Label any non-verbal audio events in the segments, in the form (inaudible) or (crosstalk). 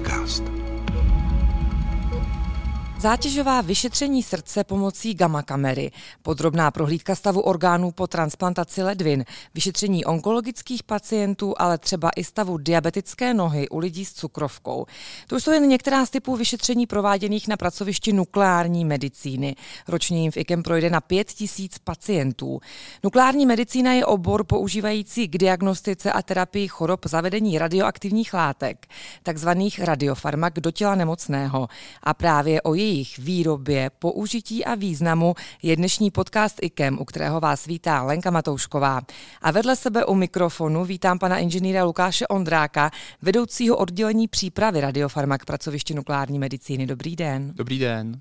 podcast. Zátěžová vyšetření srdce pomocí gamma kamery, podrobná prohlídka stavu orgánů po transplantaci ledvin, vyšetření onkologických pacientů, ale třeba i stavu diabetické nohy u lidí s cukrovkou. To jsou jen některá z typů vyšetření prováděných na pracovišti nukleární medicíny. Ročně jim v IKEM projde na 5 tisíc pacientů. Nukleární medicína je obor používající k diagnostice a terapii chorob zavedení radioaktivních látek, takzvaných radiofarmak do těla nemocného. A právě o její jejich výrobě, použití a významu je dnešní podcast IKEM, u kterého vás vítá Lenka Matoušková. A vedle sebe u mikrofonu vítám pana inženýra Lukáše Ondráka, vedoucího oddělení přípravy radiofarmak pracoviště nukleární medicíny. Dobrý den. Dobrý den.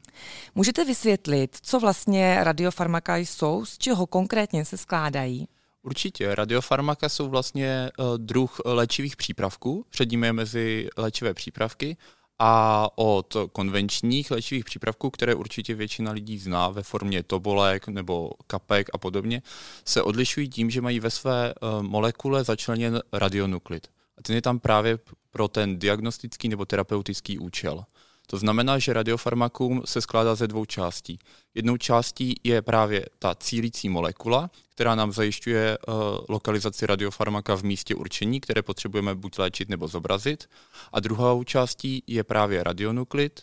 Můžete vysvětlit, co vlastně radiofarmaka jsou, z čeho konkrétně se skládají? Určitě. Radiofarmaka jsou vlastně uh, druh léčivých přípravků. Předíme mezi léčivé přípravky a od konvenčních léčivých přípravků, které určitě většina lidí zná ve formě tobolek nebo kapek a podobně, se odlišují tím, že mají ve své eh, molekule začleněn radionuklid. A ten je tam právě pro ten diagnostický nebo terapeutický účel. To znamená, že radiofarmakum se skládá ze dvou částí. Jednou částí je právě ta cílící molekula, která nám zajišťuje uh, lokalizaci radiofarmaka v místě určení, které potřebujeme buď léčit nebo zobrazit. A druhou částí je právě radionuklid,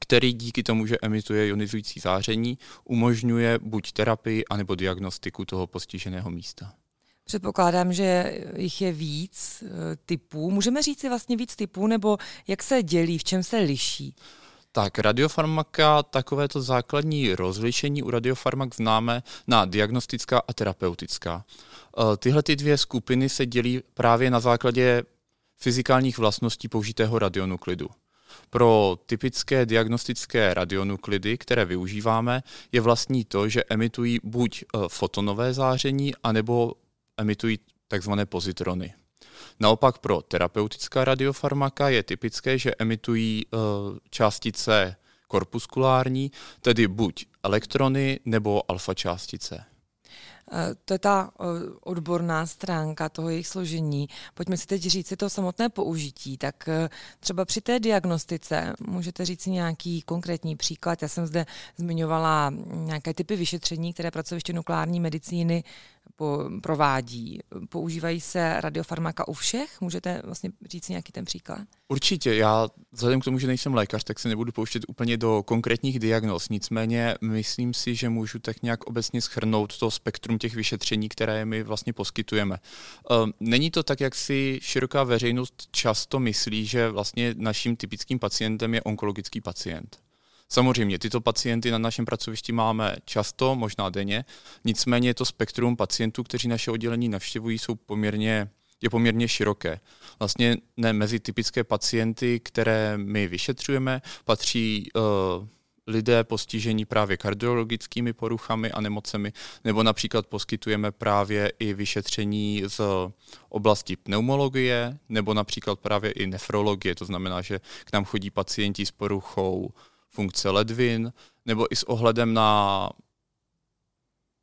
který díky tomu, že emituje ionizující záření, umožňuje buď terapii anebo diagnostiku toho postiženého místa. Předpokládám, že jich je víc eh, typů. Můžeme říct si vlastně víc typů, nebo jak se dělí, v čem se liší? Tak radiofarmaka, takovéto základní rozlišení u radiofarmak známe na diagnostická a terapeutická. Eh, tyhle ty dvě skupiny se dělí právě na základě fyzikálních vlastností použitého radionuklidu. Pro typické diagnostické radionuklidy, které využíváme, je vlastní to, že emitují buď eh, fotonové záření, anebo emitují takzvané pozitrony. Naopak pro terapeutická radiofarmaka je typické, že emitují uh, částice korpuskulární, tedy buď elektrony nebo alfa částice. Eh, to je ta eh, odborná stránka toho jejich složení. Pojďme si teď říct si to samotné použití. Tak třeba při té diagnostice můžete říct nějaký konkrétní příklad. Já jsem zde zmiňovala nějaké typy vyšetření, které pracoviště nukleární medicíny po, provádí. Používají se radiofarmaka u všech? Můžete vlastně říct nějaký ten příklad? Určitě. Já vzhledem k tomu, že nejsem lékař, tak se nebudu pouštět úplně do konkrétních diagnóz. Nicméně myslím si, že můžu tak nějak obecně schrnout to spektrum těch vyšetření, které my vlastně poskytujeme. Ehm, není to tak, jak si široká veřejnost často myslí, že vlastně naším typickým pacientem je onkologický pacient. Samozřejmě, tyto pacienty na našem pracovišti máme často, možná denně, nicméně to spektrum pacientů, kteří naše oddělení navštěvují, jsou poměrně je poměrně široké. Vlastně ne mezi typické pacienty, které my vyšetřujeme, patří uh, lidé postižení právě kardiologickými poruchami a nemocemi, nebo například poskytujeme právě i vyšetření z oblasti pneumologie, nebo například právě i nefrologie, to znamená, že k nám chodí pacienti s poruchou funkce ledvin, nebo i s ohledem na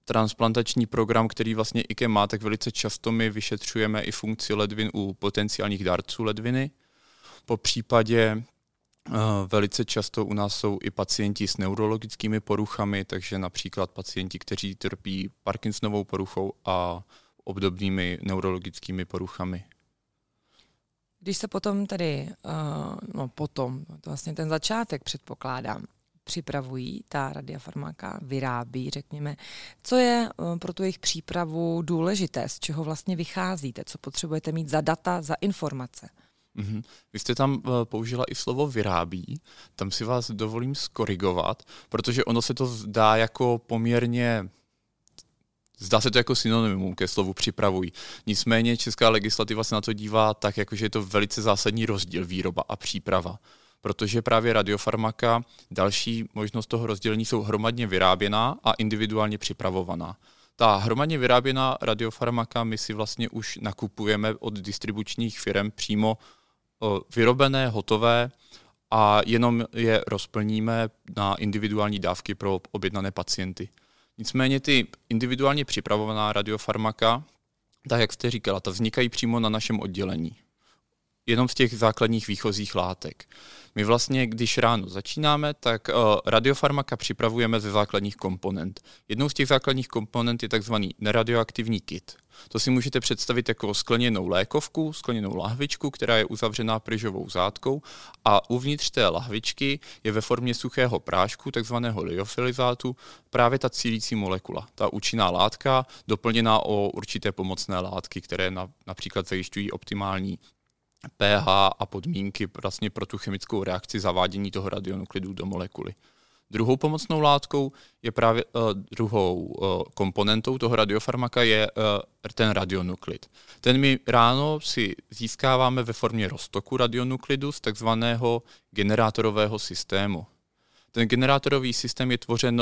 transplantační program, který vlastně IKE má, tak velice často my vyšetřujeme i funkci ledvin u potenciálních dárců ledviny. Po případě uh, velice často u nás jsou i pacienti s neurologickými poruchami, takže například pacienti, kteří trpí Parkinsonovou poruchou a obdobnými neurologickými poruchami. Když se potom tedy, uh, no potom, to vlastně ten začátek předpokládám, připravují ta radiofarmaka, vyrábí, řekněme. Co je uh, pro tu jejich přípravu důležité, z čeho vlastně vycházíte, co potřebujete mít za data, za informace? Mm-hmm. Vy jste tam uh, použila i slovo vyrábí, tam si vás dovolím skorigovat, protože ono se to zdá jako poměrně Zdá se to jako synonymum ke slovu připravují. Nicméně česká legislativa se na to dívá tak, jako že je to velice zásadní rozdíl výroba a příprava. Protože právě radiofarmaka, další možnost toho rozdělení jsou hromadně vyráběná a individuálně připravovaná. Ta hromadně vyráběná radiofarmaka my si vlastně už nakupujeme od distribučních firm přímo vyrobené, hotové a jenom je rozplníme na individuální dávky pro objednané pacienty. Nicméně ty individuálně připravovaná radiofarmaka, tak jak jste říkala, ta vznikají přímo na našem oddělení. Jenom z těch základních výchozích látek. My vlastně, když ráno začínáme, tak uh, radiofarmaka připravujeme ze základních komponent. Jednou z těch základních komponent je takzvaný neradioaktivní kit. To si můžete představit jako skleněnou lékovku, skleněnou lahvičku, která je uzavřená pryžovou zátkou a uvnitř té lahvičky je ve formě suchého prášku, takzvaného liofilizátu, právě ta cílící molekula, ta účinná látka, doplněná o určité pomocné látky, které na, například zajišťují optimální pH a podmínky vlastně pro tu chemickou reakci zavádění toho radionuklidu do molekuly. Druhou pomocnou látkou je právě uh, druhou uh, komponentou toho radiofarmaka je uh, ten radionuklid. Ten my ráno si získáváme ve formě roztoku radionuklidu z takzvaného generátorového systému. Ten generátorový systém je tvořen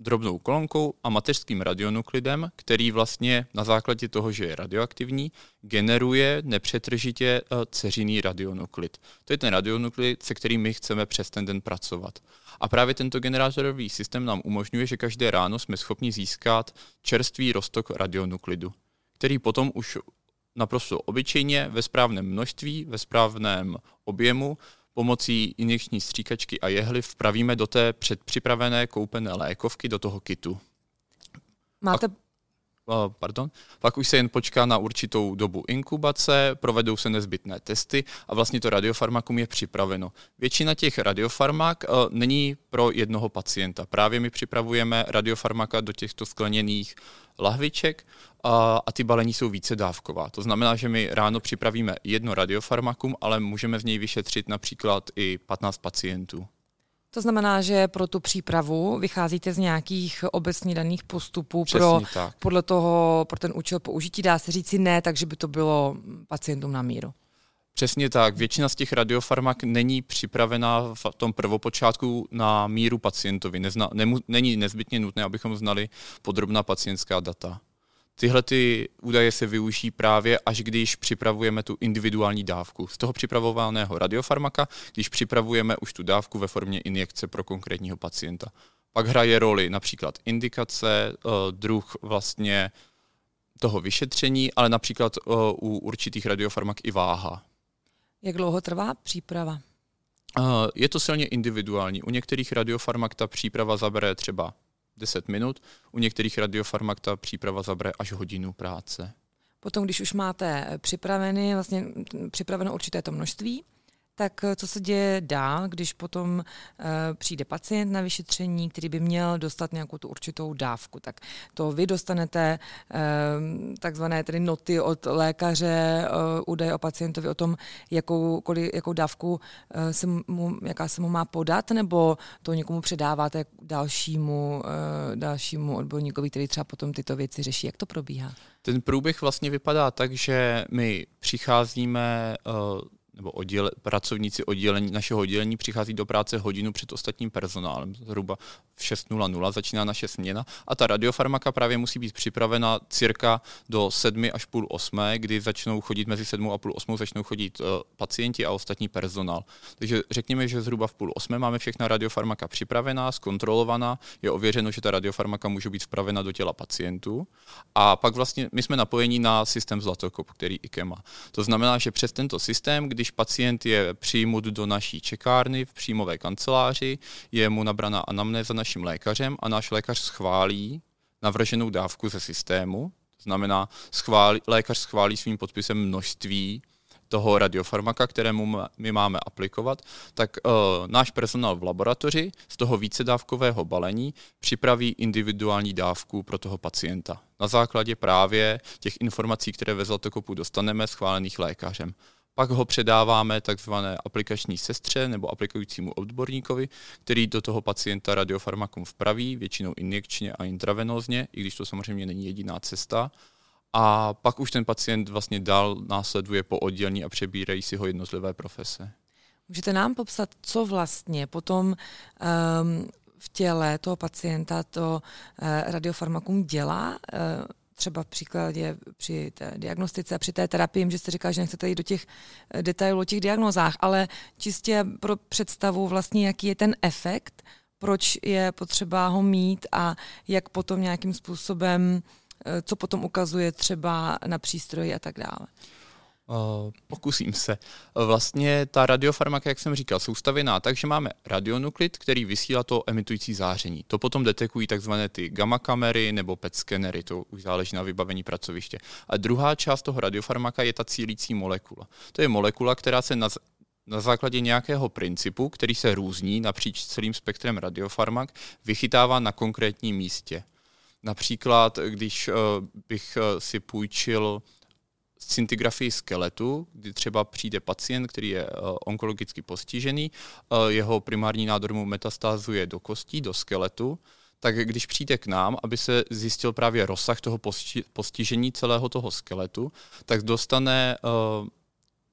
drobnou kolonkou a mateřským radionuklidem, který vlastně na základě toho, že je radioaktivní, generuje nepřetržitě eh, ceřiný radionuklid. To je ten radionuklid, se kterým my chceme přes ten den pracovat. A právě tento generátorový systém nám umožňuje, že každé ráno jsme schopni získat čerstvý roztok radionuklidu, který potom už naprosto obyčejně ve správném množství, ve správném objemu pomocí injekční stříkačky a jehly vpravíme do té předpřipravené koupené lékovky, do toho kitu. Máte... Pak, pardon, pak už se jen počká na určitou dobu inkubace, provedou se nezbytné testy a vlastně to radiofarmakum je připraveno. Většina těch radiofarmak uh, není pro jednoho pacienta. Právě my připravujeme radiofarmaka do těchto skleněných lahviček a, a ty balení jsou více dávková. To znamená, že my ráno připravíme jedno radiofarmakum, ale můžeme z něj vyšetřit například i 15 pacientů. To znamená, že pro tu přípravu vycházíte z nějakých obecně daných postupů pro, tak. podle toho, pro ten účel použití, dá se říci ne, takže by to bylo pacientům na míru. Přesně tak. Většina z těch radiofarmak není připravená v tom prvopočátku na míru pacientovi. Nezna, nemu, není nezbytně nutné, abychom znali podrobná pacientská data. Tyhle ty údaje se využijí právě, až když připravujeme tu individuální dávku. Z toho připravovaného radiofarmaka, když připravujeme už tu dávku ve formě injekce pro konkrétního pacienta. Pak hraje roli například indikace, eh, druh vlastně toho vyšetření, ale například eh, u určitých radiofarmak i váha. Jak dlouho trvá příprava? Eh, je to silně individuální. U některých radiofarmak ta příprava zabere třeba 10 minut, u některých radiofarmak ta příprava zabere až hodinu práce. Potom, když už máte připraveny, vlastně připraveno určité to množství, tak eh, co se děje dál, když potom uh, přijde pacient na vyšetření, který by měl dostat nějakou tu určitou dávku. Tak to vy dostanete uh, takzvané tedy noty od lékaře, uh, údaje o pacientovi o tom, jakou, koli, jakou dávku se mu, jaká se mu má podat, nebo to někomu předáváte dalšímu, dalšímu odborníkovi, který třeba potom tyto věci řeší. Jak to probíhá? Ten průběh vlastně vypadá tak, že my přicházíme nebo odděle, pracovníci oddělení, našeho oddělení přichází do práce hodinu před ostatním personálem, zhruba v 6.00 začíná naše směna a ta radiofarmaka právě musí být připravena cirka do 7 až půl 8, kdy začnou chodit mezi 7 a půl 8 začnou chodit uh, pacienti a ostatní personál. Takže řekněme, že zhruba v půl 8 máme všechna radiofarmaka připravená, zkontrolovaná, je ověřeno, že ta radiofarmaka může být vpravena do těla pacientů a pak vlastně my jsme napojeni na systém Zlatokop, který IKE má. To znamená, že přes tento systém, když pacient je přijmut do naší čekárny v příjmové kanceláři, je mu nabraná anamnéza naším lékařem a náš lékař schválí navrženou dávku ze systému. To znamená, schválí, lékař schválí svým podpisem množství toho radiofarmaka, kterému my máme aplikovat, tak uh, náš personál v laboratoři z toho vícedávkového balení připraví individuální dávku pro toho pacienta. Na základě právě těch informací, které ve Zlatokopu dostaneme, schválených lékařem. Pak ho předáváme takzvané aplikační sestře nebo aplikujícímu odborníkovi, který do toho pacienta radiofarmakum vpraví, většinou injekčně a intravenózně, i když to samozřejmě není jediná cesta. A pak už ten pacient vlastně dál následuje po oddělení a přebírají si ho jednotlivé profese. Můžete nám popsat, co vlastně potom um, v těle toho pacienta to uh, radiofarmakum dělá? Uh, třeba v příkladě při té diagnostice a při té terapii, že jste říkal, že nechcete jít do těch eh, detailů o těch diagnozách, ale čistě pro představu vlastně, jaký je ten efekt, proč je potřeba ho mít a jak potom nějakým způsobem, eh, co potom ukazuje třeba na přístroji a tak dále. Uh, pokusím se. Vlastně ta radiofarmaka, jak jsem říkal, jsou stavěná tak, že máme radionuklid, který vysílá to emitující záření. To potom detekují takzvané ty gamma kamery nebo PET skenery, to už záleží na vybavení pracoviště. A druhá část toho radiofarmaka je ta cílící molekula. To je molekula, která se na, na základě nějakého principu, který se různí napříč celým spektrem radiofarmak, vychytává na konkrétním místě. Například, když uh, bych si půjčil scintigrafii skeletu, kdy třeba přijde pacient, který je uh, onkologicky postižený, uh, jeho primární nádor mu metastázuje do kostí, do skeletu, tak když přijde k nám, aby se zjistil právě rozsah toho postižení celého toho skeletu, tak dostane uh,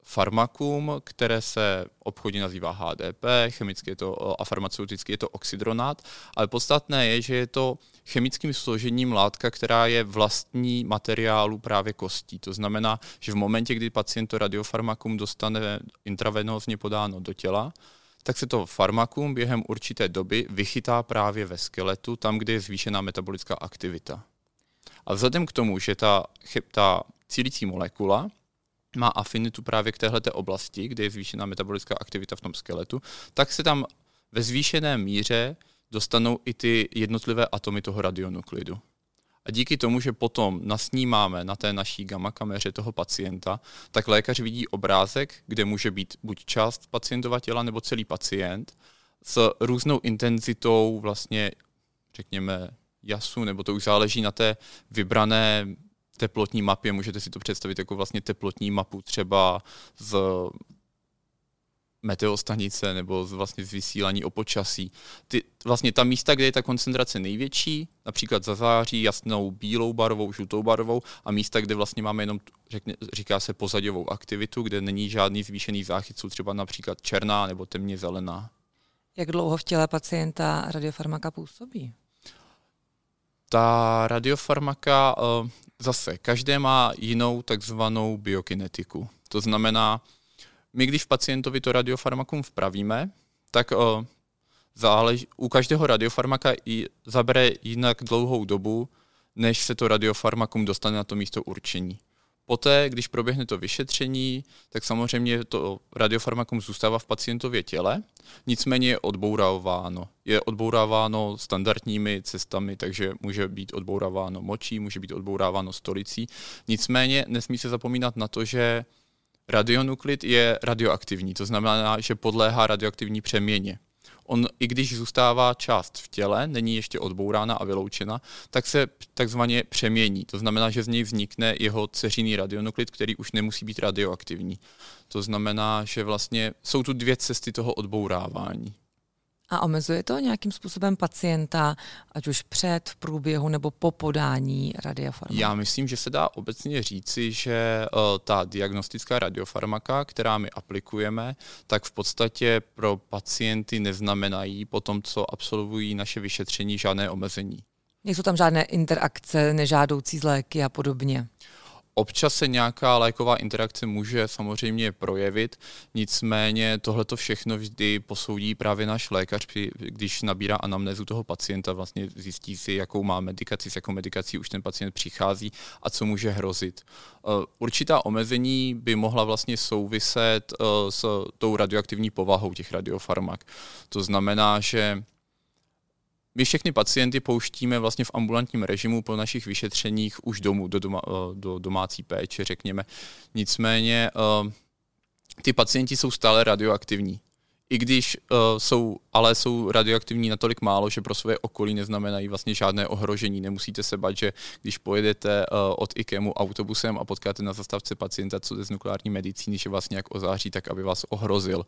farmakum, které se obchodně nazývá HDP, chemicky je to a farmaceuticky je to oxydronát, ale podstatné je, že je to chemickým složením látka, která je vlastní materiálu právě kostí. To znamená, že v momentě, kdy pacient to radiofarmakum dostane intravenózně podáno do těla, tak se to farmakum během určité doby vychytá právě ve skeletu, tam, kde je zvýšená metabolická aktivita. A vzhledem k tomu, že ta, ta cílící molekula má afinitu právě k této oblasti, kde je zvýšená metabolická aktivita v tom skeletu, tak se tam ve zvýšené míře dostanou i ty jednotlivé atomy toho radionuklidu. A díky tomu, že potom nasnímáme na té naší gamma kameře toho pacienta, tak lékař vidí obrázek, kde může být buď část pacientova těla nebo celý pacient s různou intenzitou vlastně, řekněme, jasu, nebo to už záleží na té vybrané teplotní mapě. Můžete si to představit jako vlastně teplotní mapu třeba z meteostanice nebo z, vlastně z vysílání o počasí. Ty, vlastně ta místa, kde je ta koncentrace největší, například za září jasnou bílou barvou, žlutou barvou a místa, kde vlastně máme jenom, řekne, říká se pozadovou aktivitu, kde není žádný zvýšený záchyt, jsou třeba například černá nebo temně zelená. Jak dlouho v těle pacienta radiofarmaka působí? Ta radiofarmaka eh, zase, každé má jinou takzvanou biokinetiku. To znamená, my když pacientovi to radiofarmakum vpravíme, tak o, zálež, u každého radiofarmaka i zabere jinak dlouhou dobu, než se to radiofarmakum dostane na to místo určení. Poté, když proběhne to vyšetření, tak samozřejmě to radiofarmakum zůstává v pacientově těle, nicméně je odbouráváno. Je odbouráváno standardními cestami, takže může být odbouráváno močí, může být odbouráváno stolicí. Nicméně nesmí se zapomínat na to, že radionuklid je radioaktivní, to znamená, že podléhá radioaktivní přeměně on i když zůstává část v těle, není ještě odbourána a vyloučena, tak se takzvaně přemění. To znamená, že z něj vznikne jeho ceřiný radionuklid, který už nemusí být radioaktivní. To znamená, že vlastně jsou tu dvě cesty toho odbourávání. A omezuje to nějakým způsobem pacienta, ať už před, v průběhu nebo po podání radiofarmaka? Já myslím, že se dá obecně říci, že uh, ta diagnostická radiofarmaka, která my aplikujeme, tak v podstatě pro pacienty neznamenají po tom, co absolvují naše vyšetření, žádné omezení. Nejsou tam žádné interakce nežádoucí z léky a podobně? Občas se nějaká léková interakce může samozřejmě projevit, nicméně tohle to všechno vždy posoudí právě náš lékař, když nabírá anamnézu toho pacienta, vlastně zjistí si, jakou má medikaci, s jakou medikací už ten pacient přichází a co může hrozit. Eh, určitá omezení by mohla vlastně souviset eh, s tou radioaktivní povahou těch radiofarmak. To znamená, že my všechny pacienty pouštíme vlastně v ambulantním režimu po našich vyšetřeních už domů, do, doma, eh, do domácí péče, řekněme. Nicméně eh, ty pacienti jsou stále radioaktivní i když uh, jsou, ale jsou radioaktivní natolik málo, že pro své okolí neznamenají vlastně žádné ohrožení. Nemusíte se bát, že když pojedete uh, od IKEMu autobusem a potkáte na zastavce pacienta, co z nukleární medicíny, že vás nějak ozáří, tak aby vás ohrozil.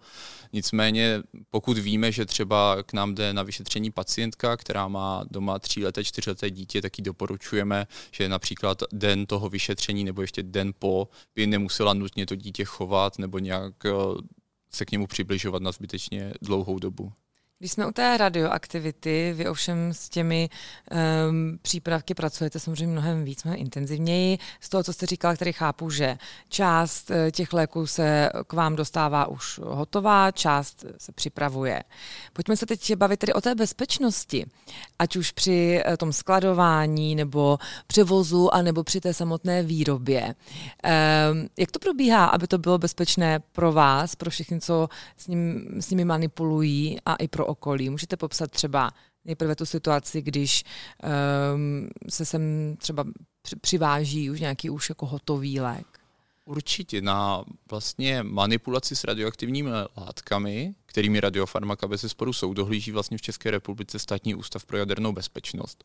Nicméně, pokud víme, že třeba k nám jde na vyšetření pacientka, která má doma tříleté, čtyřleté dítě, tak ji doporučujeme, že například den toho vyšetření nebo ještě den po by nemusela nutně to dítě chovat nebo nějak uh, se k němu přibližovat na zbytečně dlouhou dobu. Když jsme u té radioaktivity, vy ovšem s těmi um, přípravky pracujete samozřejmě mnohem víc, mnohem intenzivněji. Z toho, co jste říkala, který chápu, že část eh, těch léků se k vám dostává už hotová, část se připravuje. Pojďme se teď bavit tedy o té bezpečnosti, ať už při eh, tom skladování nebo převozu a nebo při té samotné výrobě. Um, jak to probíhá, aby to bylo bezpečné pro vás, pro všechny, co s, ním, s nimi manipulují a i pro okolí. Můžete popsat třeba nejprve tu situaci, když um, se sem třeba přiváží už nějaký už jako hotový lék? Určitě na vlastně manipulaci s radioaktivními látkami, kterými radiofarmaka bez zesporu jsou, dohlíží vlastně v České republice státní ústav pro jadernou bezpečnost.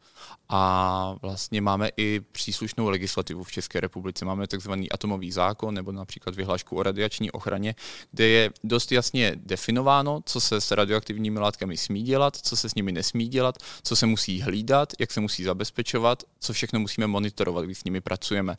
A vlastně máme i příslušnou legislativu v České republice. Máme takzvaný atomový zákon nebo například vyhlášku o radiační ochraně, kde je dost jasně definováno, co se s radioaktivními látkami smí dělat, co se s nimi nesmí dělat, co se musí hlídat, jak se musí zabezpečovat, co všechno musíme monitorovat, když s nimi pracujeme.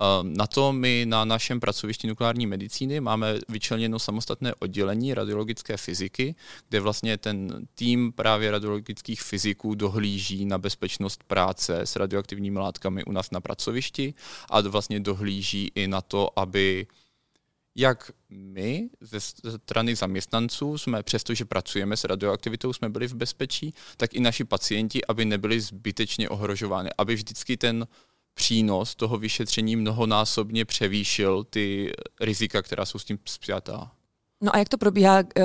Ehm, na to my na našem pracovišti nukleární medicíny máme vyčleněno samostatné oddělení radiologické fyziky, kde vlastně ten tým právě radiologických fyziků dohlíží na bezpečnost práce s radioaktivními látkami u nás na pracovišti a vlastně dohlíží i na to, aby jak my ze strany zaměstnanců jsme, přestože pracujeme s radioaktivitou, jsme byli v bezpečí, tak i naši pacienti, aby nebyli zbytečně ohrožováni, aby vždycky ten přínos toho vyšetření mnohonásobně převýšil ty rizika, která jsou s tím spjatá. No a jak to probíhá? Eh,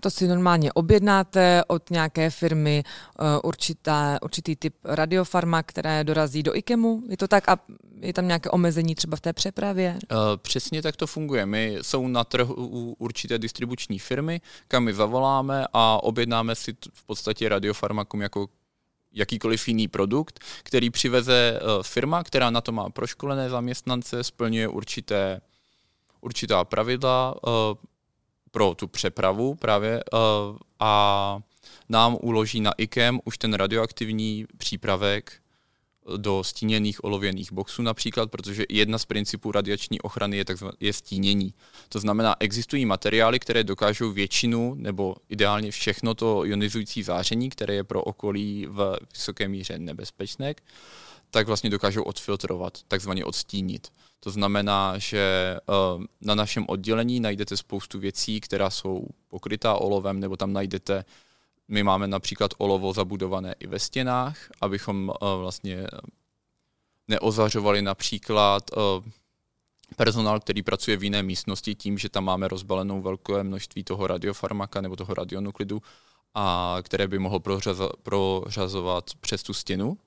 to si normálně objednáte od nějaké firmy eh, určitá, určitý typ radiofarma, které dorazí do IKEMu? Je to tak a je tam nějaké omezení třeba v té přepravě? Eh, přesně tak to funguje. My jsou na trhu určité distribuční firmy, kam my zavoláme a objednáme si v podstatě radiofarmakum jako jakýkoliv jiný produkt, který přiveze eh, firma, která na to má proškolené zaměstnance, splňuje určité, určitá pravidla eh, pro tu přepravu právě eh, a nám uloží na IKEM už ten radioaktivní přípravek do stíněných olověných boxů například, protože jedna z principů radiační ochrany je, takzvané, je stínění. To znamená, existují materiály, které dokážou většinu nebo ideálně všechno to ionizující záření, které je pro okolí v vysoké míře nebezpečné, tak vlastně dokážou odfiltrovat, takzvaně odstínit. To znamená, že eh, na našem oddělení najdete spoustu věcí, která jsou pokrytá olovem, nebo tam najdete my máme například olovo zabudované i ve stěnách, abychom uh, vlastně neozařovali například uh, personál, který pracuje v jiné místnosti tím, že tam máme rozbalenou velké množství toho radiofarmaka nebo toho radionuklidu, a které by mohlo prořazovat přes tu stěnu.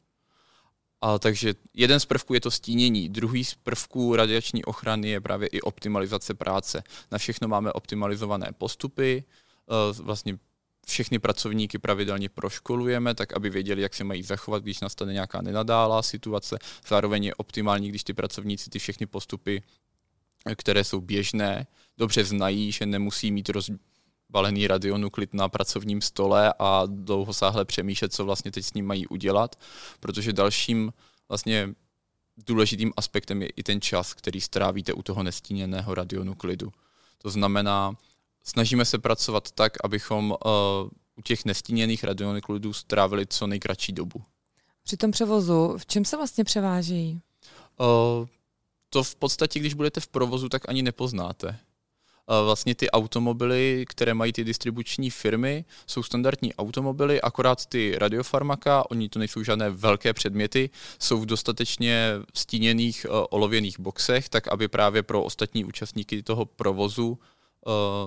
A takže jeden z prvků je to stínění, druhý z prvků radiační ochrany je právě i optimalizace práce. Na všechno máme optimalizované postupy, vlastně všechny pracovníky pravidelně proškolujeme, tak aby věděli, jak se mají zachovat, když nastane nějaká nenadálá situace. Zároveň je optimální, když ty pracovníci ty všechny postupy, které jsou běžné, dobře znají, že nemusí mít rozbalený radionuklid na pracovním stole a dlouhosáhle přemýšlet, co vlastně teď s ním mají udělat, protože dalším vlastně důležitým aspektem je i ten čas, který strávíte u toho nestíněného radionuklidu. To znamená, snažíme se pracovat tak, abychom uh, u těch nestíněných radionuklidů strávili co nejkratší dobu. Při tom převozu, v čem se vlastně převáží? Uh, to v podstatě, když budete v provozu, tak ani nepoznáte. Uh, vlastně ty automobily, které mají ty distribuční firmy, jsou standardní automobily, akorát ty radiofarmaka, oni to nejsou žádné velké předměty, jsou v dostatečně stíněných uh, olověných boxech, tak aby právě pro ostatní účastníky toho provozu Eh,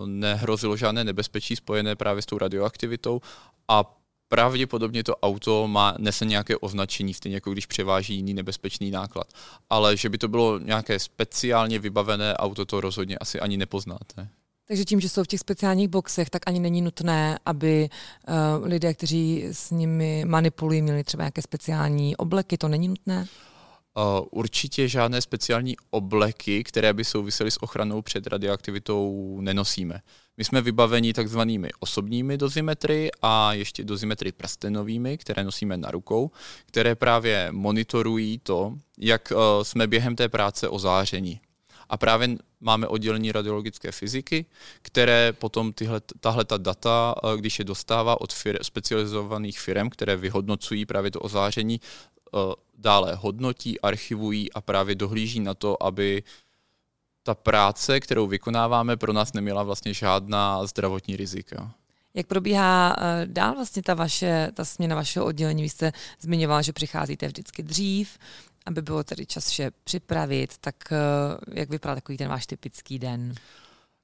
nehrozilo žádné nebezpečí spojené právě s tou radioaktivitou a pravděpodobně to auto má, nese nějaké označení, stejně jako když převáží jiný nebezpečný náklad. Ale že by to bylo nějaké speciálně vybavené auto, to rozhodně asi ani nepoznáte. Takže tím, že jsou v těch speciálních boxech, tak ani není nutné, aby uh, lidé, kteří s nimi manipulují, měli třeba nějaké speciální obleky, to není nutné? Určitě žádné speciální obleky, které by souvisely s ochranou před radioaktivitou, nenosíme. My jsme vybaveni takzvanými osobními dozimetry a ještě dozimetry prstenovými, které nosíme na rukou, které právě monitorují to, jak e, jsme během té práce ozáření. A právě máme oddělení radiologické fyziky, které potom tyhle, tahle ta data, eh, když je dostává od fir, specializovaných firm, které vyhodnocují právě to ozáření, eh, dále hodnotí, archivují a právě dohlíží na to, aby ta práce, kterou vykonáváme, pro nás neměla vlastně žádná zdravotní rizika. Jak probíhá eh, dál vlastně ta vaše, ta směna vašeho oddělení? Vy jste zmiňoval, že přicházíte vždycky dřív, aby bylo tedy čas vše připravit, tak eh, jak vypadá takový ten váš typický den?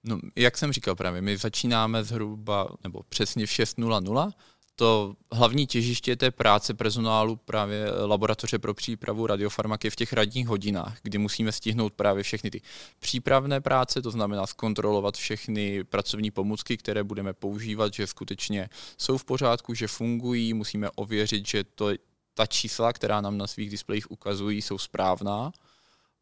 No, jak jsem říkal právě, my začínáme zhruba, nebo přesně v 6.00, to hlavní těžiště té práce personálu právě laboratoře pro přípravu radiofarmaky v těch radních hodinách, kdy musíme stihnout právě všechny ty přípravné práce, to znamená zkontrolovat všechny pracovní pomůcky, které budeme používat, že skutečně jsou v pořádku, že fungují, musíme ověřit, že to, ta čísla, která nám na svých displejích ukazují, jsou správná.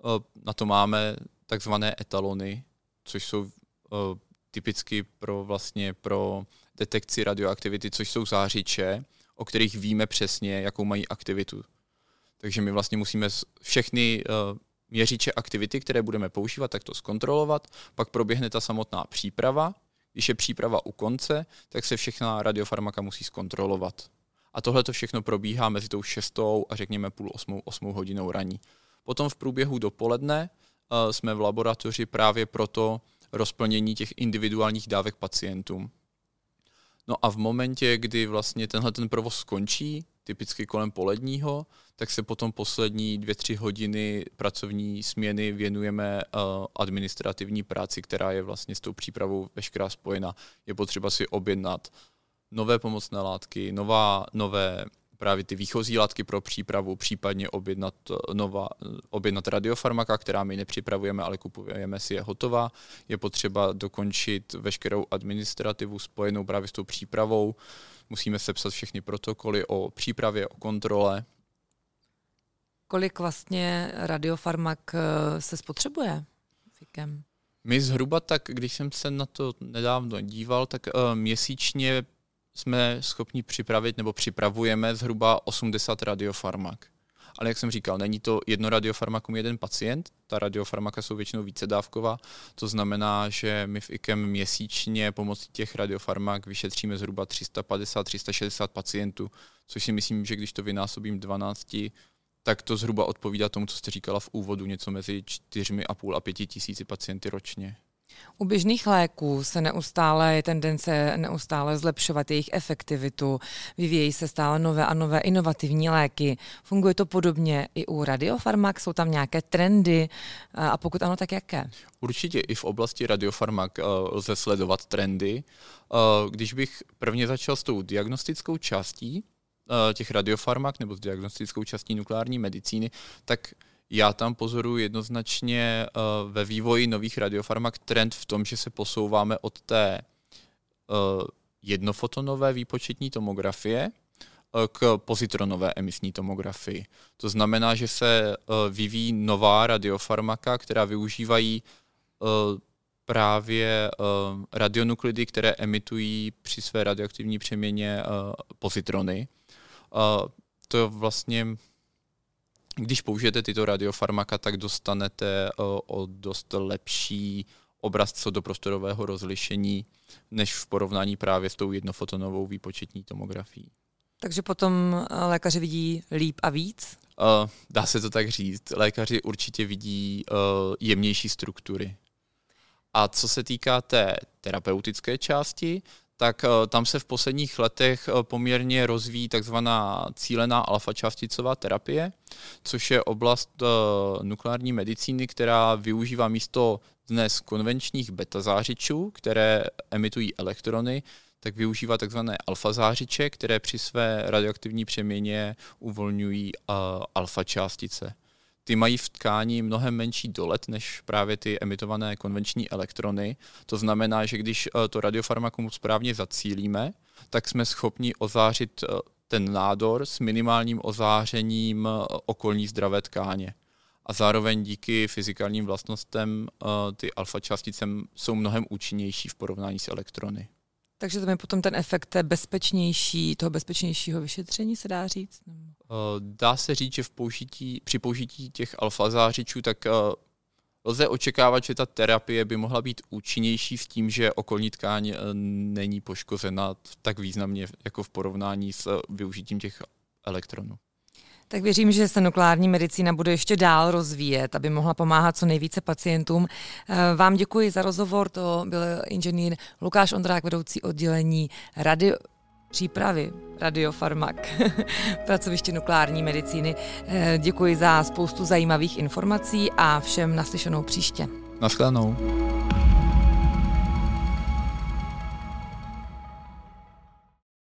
Eh, na to máme takzvané etalony, což jsou eh, typicky pro vlastně pro detekci radioaktivity, což jsou zářiče, o kterých víme přesně, jakou mají aktivitu. Takže my vlastně musíme všechny uh, měřiče aktivity, které budeme používat, tak to zkontrolovat, pak proběhne ta samotná příprava. Když je příprava u konce, tak se všechna radiofarmaka musí zkontrolovat. A tohle to všechno probíhá mezi tou šestou a řekněme půl osmou, osmou hodinou raní. Potom v průběhu dopoledne uh, jsme v laboratoři právě proto rozplnění těch individuálních dávek pacientům. No a v momentě, kdy vlastně tenhle ten provoz skončí, typicky kolem poledního, tak se potom poslední dvě, tři hodiny pracovní směny věnujeme uh, administrativní práci, která je vlastně s tou přípravou veškerá spojena. Je potřeba si objednat nové pomocné látky, nová, nové právě ty výchozí látky pro přípravu, případně objednat, eh, nová, eh, objednat radiofarmaka, která my nepřipravujeme, ale kupujeme si je hotová. Je potřeba dokončit veškerou administrativu spojenou právě s tou přípravou. Musíme sepsat všechny protokoly o přípravě, o kontrole. Kolik vlastně radiofarmak eh, se spotřebuje Fikem? My zhruba tak, když jsem se na to nedávno díval, tak uh, měsíčně jsme schopni připravit nebo připravujeme zhruba 80 radiofarmak. Ale jak jsem říkal, není to jedno radiofarmakum, jeden pacient. Ta radiofarmaka jsou většinou více dávková. To znamená, že my v IKEM měsíčně pomocí těch radiofarmak vyšetříme zhruba 350-360 pacientů, což si myslím, že když to vynásobím 12, tak to zhruba odpovídá tomu, co jste říkala v úvodu, něco mezi 4,5 a 5 tisíci pacienty ročně. U běžných léků se neustále je tendence neustále zlepšovat jejich efektivitu, vyvíjejí se stále nové a nové inovativní léky. Funguje to podobně i u radiofarmak? Jsou tam nějaké trendy a pokud ano, tak jaké? Určitě i v oblasti radiofarmak uh, lze sledovat trendy. Uh, když bych prvně začal s tou diagnostickou částí uh, těch radiofarmak nebo s diagnostickou částí nukleární medicíny, tak já tam pozoruji jednoznačně uh, ve vývoji nových radiofarmak trend v tom, že se posouváme od té uh, jednofotonové výpočetní tomografie uh, k pozitronové emisní tomografii. To znamená, že se vyvíjí nová radiofarmaka, která využívají právě radionuklidy, které emitují při své radioaktivní přeměně pozitrony. To vlastně když použijete tyto radiofarmaka, tak dostanete o dost lepší obraz co do prostorového rozlišení, než v porovnání právě s tou jednofotonovou výpočetní tomografií. Takže potom lékaři vidí líp a víc? Uh, dá se to tak říct. Lékaři určitě vidí uh, jemnější struktury. A co se týká té terapeutické části, tak eh, tam se v posledních letech eh, poměrně rozvíjí takzvaná cílená alfa-částicová terapie, což je oblast eh, nukleární medicíny, která využívá místo dnes konvenčních beta zářičů, které emitují elektrony, tak využívá takzvané alfa zářiče, které při své radioaktivní přeměně uvolňují alfa částice ty mají v tkání mnohem menší dolet než právě ty emitované konvenční elektrony. To znamená, že když eh, to radiofarmakum správně zacílíme, tak jsme schopni ozářit eh, ten nádor s minimálním ozářením eh, okolní zdravé tkáně. A zároveň díky fyzikálním vlastnostem ty alfa částice jsou mnohem účinnější v porovnání s elektrony. Takže to je potom ten efekt bezpečnější, toho bezpečnějšího vyšetření, se dá říct? Eh, dá se říct, že v použití, při použití těch alfa zářičů, tak eh, lze očekávat, že ta terapie by mohla být účinnější s tím, že okolní tkáň není poškozena tak významně jako v porovnání s využitím těch elektronů. Tak věřím, že se nukleární medicína bude ještě dál rozvíjet, aby mohla pomáhat co nejvíce pacientům. Eh, vám děkuji za rozhovor, to byl inženýr Lukáš Ondrák, vedoucí oddělení radio, přípravy radiofarmak, (laughs) pracoviště nukleární medicíny. Eh, děkuji za spoustu zajímavých informací a všem naslyšenou příště. Naschledanou.